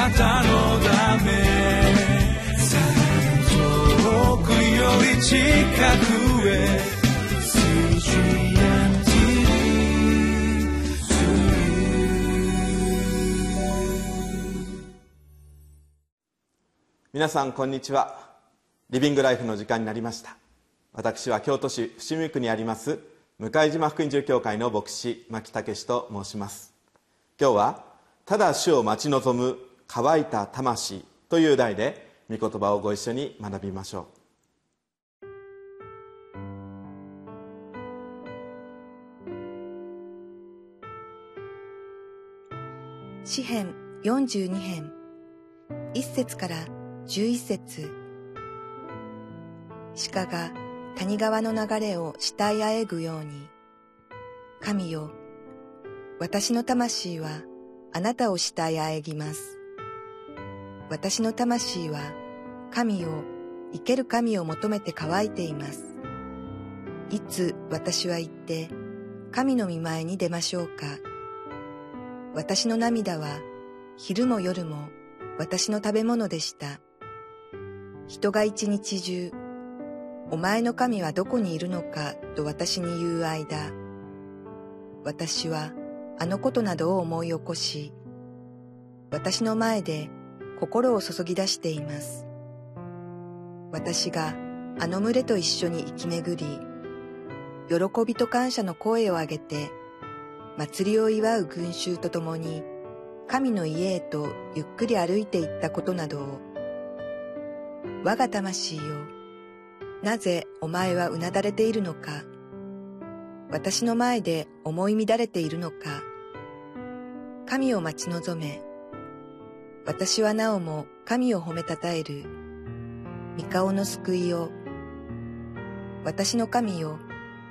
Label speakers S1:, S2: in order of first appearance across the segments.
S1: なたのため遠くより近くへ
S2: 皆さんこんにちは。リビングライフの時間になりました。私は京都市伏見区にあります向島福音住教会の牧師牧武と申します。今日は「ただ主を待ち望む乾いた魂」という題で御言葉をご一緒に学びましょ
S3: う詩編42編1節から11節鹿が谷川の流れを慕いあえぐように。神よ、私の魂はあなたを慕いあえぎます。私の魂は神を、生ける神を求めて乾いています。いつ私は行って神の見前に出ましょうか。私の涙は昼も夜も私の食べ物でした。人が一日中、お前の神はどこにいるのかと私に言う間、私はあのことなどを思い起こし、私の前で心を注ぎ出しています。私があの群れと一緒に生き巡り、喜びと感謝の声を上げて、祭りを祝う群衆と共に、神の家へとゆっくり歩いていったことなどを我が魂よ、なぜお前はうなだれているのか、私の前で思い乱れているのか、神を待ち望め、私はなおも神を褒めたたえる、三顔の救いを、私の神よ、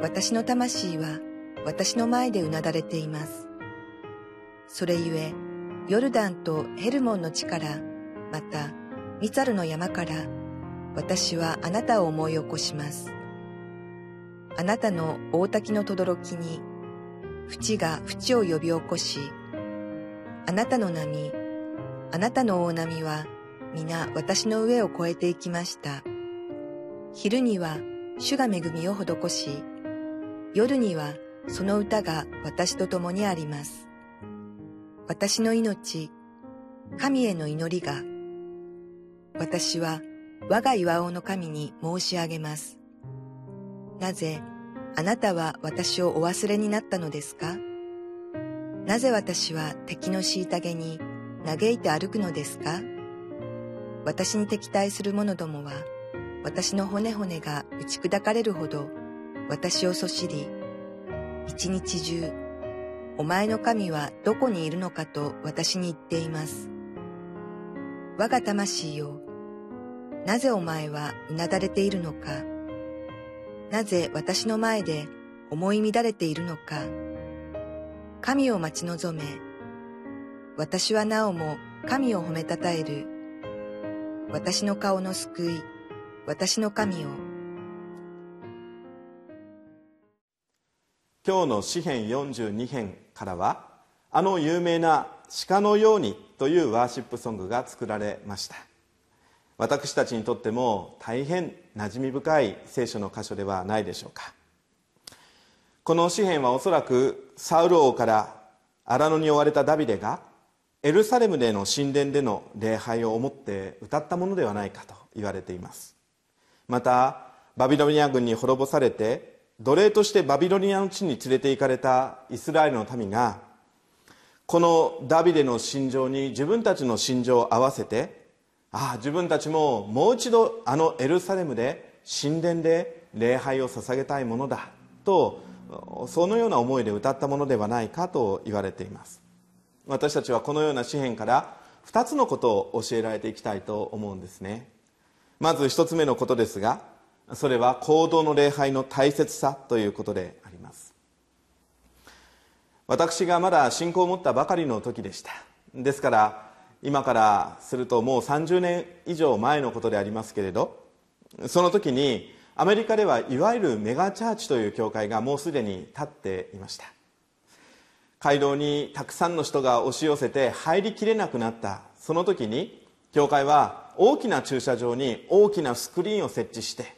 S3: 私の魂は私の前でうなだれています。それゆえ、ヨルダンとヘルモンの地から、また、ミツァルの山から私はあなたを思い起こします。あなたの大滝の轟に、淵が淵を呼び起こし、あなたの波、あなたの大波は皆私の上を越えていきました。昼には主が恵みを施し、夜にはその歌が私と共にあります。私の命、神への祈りが私は我が岩尾の神に申し上げます。なぜあなたは私をお忘れになったのですか？なぜ私は敵の虐げに嘆いて歩くのですか？私に敵対する者どもは私の骨骨が打ち砕かれるほど私をそしり一日中お前の神はどこにいるのかと私に言っています。我が魂よ、なぜお前はうなだれているのか、なぜ私の前で思い乱れているのか、神を待ち望め、私はなおも神を褒めたたえる、私の顔の救い、私の神を。
S2: 今日の詩編42編からは、あの有名な鹿のようにというワーシップソングが作られました。私たちにとっても大変馴染み深い聖書の箇所ではないでしょうか。この詩篇はおそらくサウル王から荒野に追われたダビデがエルサレムでの神殿での礼拝を思って歌ったものではないかと言われています。またバビロニア軍に滅ぼされて奴隷としてバビロニアの地に連れて行かれたイスラエルの民がこのダビデの心情に自分たちの心情を合わせてああ自分たちももう一度あのエルサレムで神殿で礼拝を捧げたいものだとそのような思いで歌ったものではないかと言われています。私たちはこのような詩篇から2つのことを教えられていきたいと思うんですね。まず1つ目のことですがそれは行動の礼拝の大切さということであります。私がまだ信仰を持ったばかりの時でした。ですから今からするともう30年以上前のことでありますけれどその時にアメリカではいわゆるメガチャーチという教会がもうすでに立っていました。街道にたくさんの人が押し寄せて入りきれなくなった。その時に教会は大きな駐車場に大きなスクリーンを設置して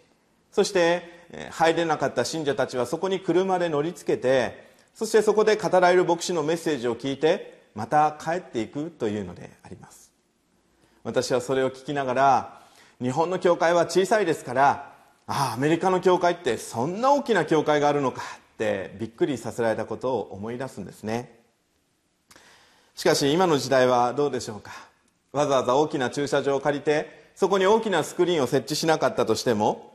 S2: そして入れなかった信者たちはそこに車で乗りつけてそしてそこで語られる牧師のメッセージを聞いてまた帰っていくというのであります。私はそれを聞きながら日本の教会は小さいですからああアメリカの教会ってそんな大きな教会があるのかってびっくりさせられたことを思い出すんですね。しかし今の時代はどうでしょうか？わざわざ大きな駐車場を借りてそこに大きなスクリーンを設置しなかったとしても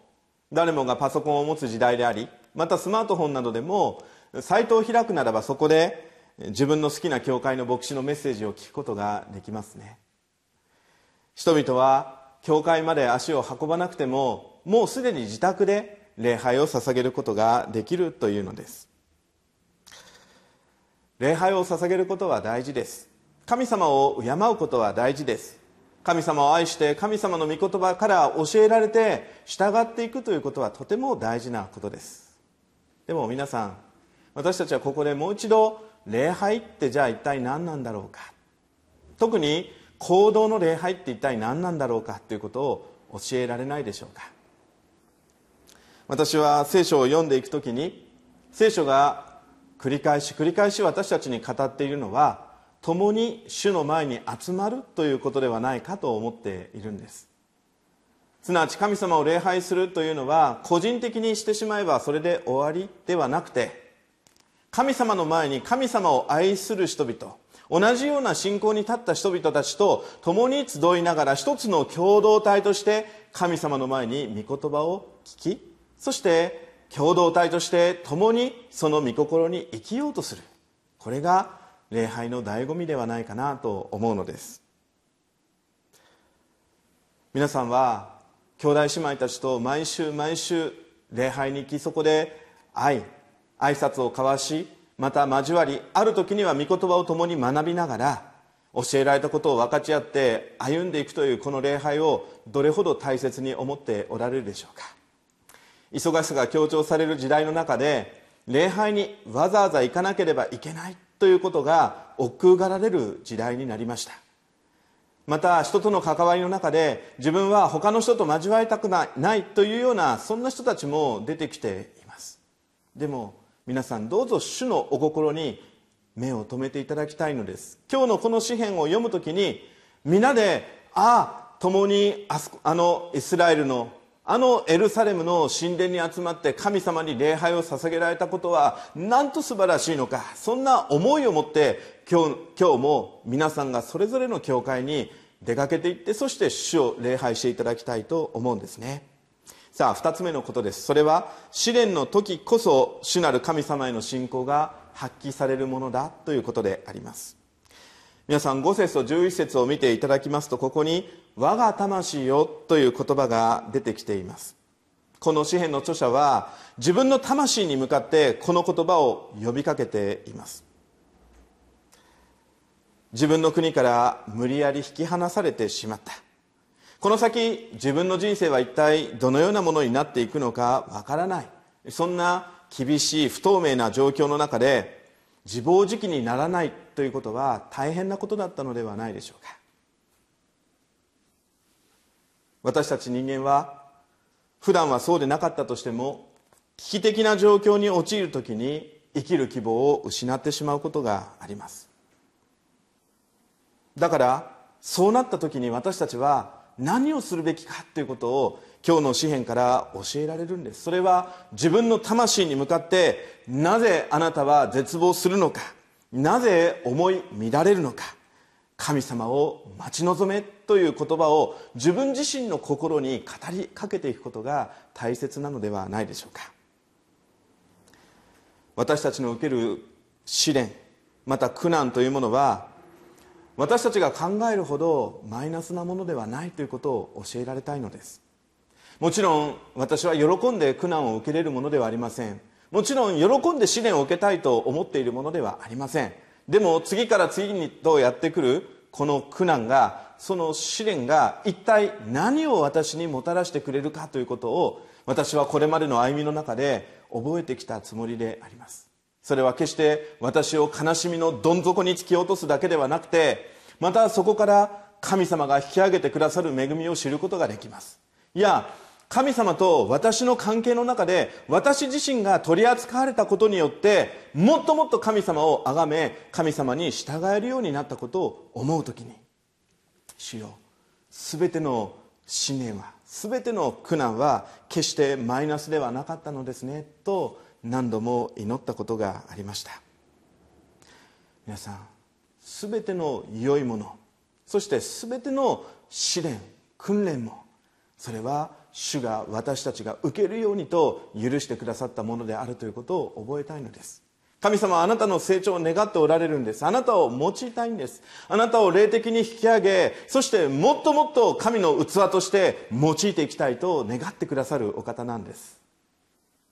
S2: 誰もがパソコンを持つ時代でありまたスマートフォンなどでもサイトを開くならばそこで自分の好きな教会の牧師のメッセージを聞くことができますね。人々は教会まで足を運ばなくてももうすでに自宅で礼拝を捧げることができるというのです。礼拝を捧げることは大事です。神様を敬うことは大事です。神様を愛して神様の御言葉から教えられて従っていくということはとても大事なことです。でも皆さん私たちはここでもう一度礼拝ってじゃあ一体何なんだろうか。特に行動の礼拝って一体何なんだろうかということを教えられないでしょうか。私は聖書を読んでいくときに聖書が繰り返し繰り返し私たちに語っているのは共に主の前に集まるということではないかと思っているんです。すなわち神様を礼拝するというのは個人的にしてしまえばそれで終わりではなくて神様の前に神様を愛する人々同じような信仰に立った人々たちと共に集いながら一つの共同体として神様の前に御言葉を聞きそして共同体として共にその御心に生きようとする。これが礼拝の醍醐味ではないかなと思うのです。皆さんは兄弟姉妹たちと毎週毎週礼拝に行きそこで愛挨拶を交わしまた交わりある時には御言葉を共に学びながら教えられたことを分かち合って歩んでいくというこの礼拝をどれほど大切に思っておられるでしょうか。忙しさが強調される時代の中で礼拝にわざわざ行かなければいけないということが億劫がられる時代になりました。また人との関わりの中で自分は他の人と交わりたくないというようなそんな人たちも出てきています。でも皆さんどうぞ主のお心に目を留めていただきたいのです。今日のこの詩篇を読むときに皆でああ共にあそあのイスラエルのあのエルサレムの神殿に集まって神様に礼拝を捧げられたことはなんと素晴らしいのかそんな思いを持って今日今日も皆さんがそれぞれの教会に出かけていってそして主を礼拝していただきたいと思うんですね。さあ2つ目のことです。それは試練の時こそ主なる神様への信仰が発揮されるものだということであります。皆さん5節と11節を見ていただきますとここに「我が魂よ」という言葉が出てきています。この詩篇の著者は自分の魂に向かってこの言葉を呼びかけています。自分の国から無理やり引き離されてしまった。この先自分の人生は一体どのようなものになっていくのかわからない。そんな厳しい不透明な状況の中で自暴自棄にならないということは大変なことだったのではないでしょうか。私たち人間は普段はそうでなかったとしても危機的な状況に陥る時に生きる希望を失ってしまうことがあります。だからそうなった時に私たちは何をするべきかということを今日の詩篇から教えられるんです。それは自分の魂に向かってなぜあなたは絶望するのか。なぜ思い乱れるのか。神様を待ち望めという言葉を自分自身の心に語りかけていくことが大切なのではないでしょうか。私たちの受ける試練また苦難というものは私たちが考えるほどマイナスなものではないということを教えられたいのです。もちろん私は喜んで苦難を受けれるものではありません。もちろん喜んで試練を受けたいと思っているものではありません。でも次から次にとやってくるこの苦難がその試練が一体何を私にもたらしてくれるかということを私はこれまでの歩みの中で覚えてきたつもりであります。それは決して私を悲しみのどん底に突き落とすだけではなくてまたそこから神様が引き上げてくださる恵みを知ることができます。いや神様と私の関係の中で私自身が取り扱われたことによってもっともっと神様を崇め神様に従えるようになったことを思う時に主よ全ての信念は全ての苦難は決してマイナスではなかったのですねと何度も祈ったことがありました。皆さん全ての良いものそして全ての試練訓練もそれは主が私たちが受けるようにと許してくださったものであるということを覚えたいのです。神様あなたの成長を願っておられるんです。あなたを用いたいんです。あなたを霊的に引き上げそしてもっともっと神の器として用いていきたいと願ってくださるお方なんです。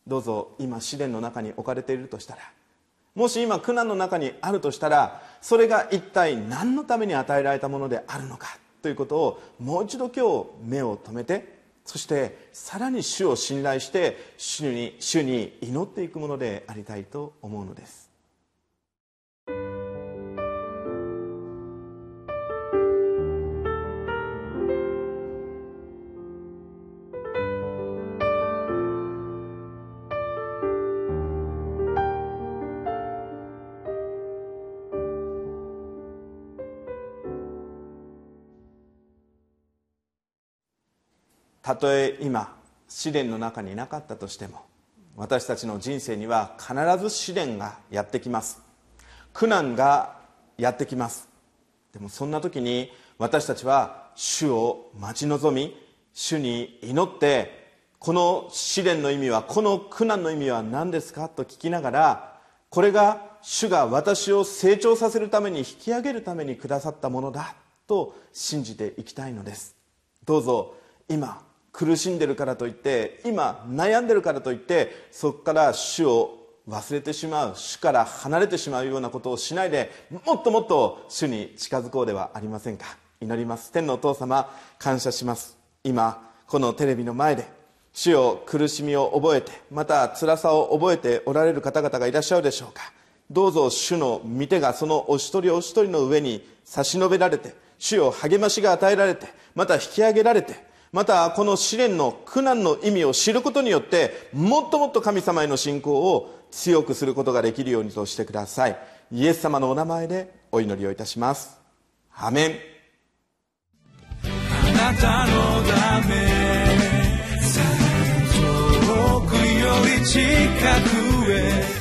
S2: どうぞ今試練の中に置かれているとしたらもし今苦難の中にあるとしたらそれが一体何のために与えられたものであるのかということをもう一度今日目を留めてそしてさらに主を信頼して主に主に祈っていくものでありたいと思うのです。たとえ今試練の中になかったとしても私たちの人生には必ず試練がやってきます。苦難がやってきます。でもそんな時に私たちは主を待ち望み主に祈ってこの試練の意味はこの苦難の意味は何ですか？と聞きながらこれが主が私を成長させるために引き上げるためにくださったものだと信じていきたいのです。どうぞ今苦しんでるからといって今悩んでるからといってそこから主を忘れてしまう主から離れてしまうようなことをしないでもっともっと主に近づこうではありませんか。祈ります。天のお父様感謝します。今このテレビの前で主を苦しみを覚えてまた辛さを覚えておられる方々がいらっしゃるでしょうか。どうぞ主の御手がそのお一人お一人の上に差し伸べられて主を励ましが与えられてまた引き上げられてまたこの試練の苦難の意味を知ることによってもっともっと神様への信仰を強くすることができるようにとしてください。イエス様のお名前でお祈りをいたします。アメン。
S1: あなたのため遠くより近くへ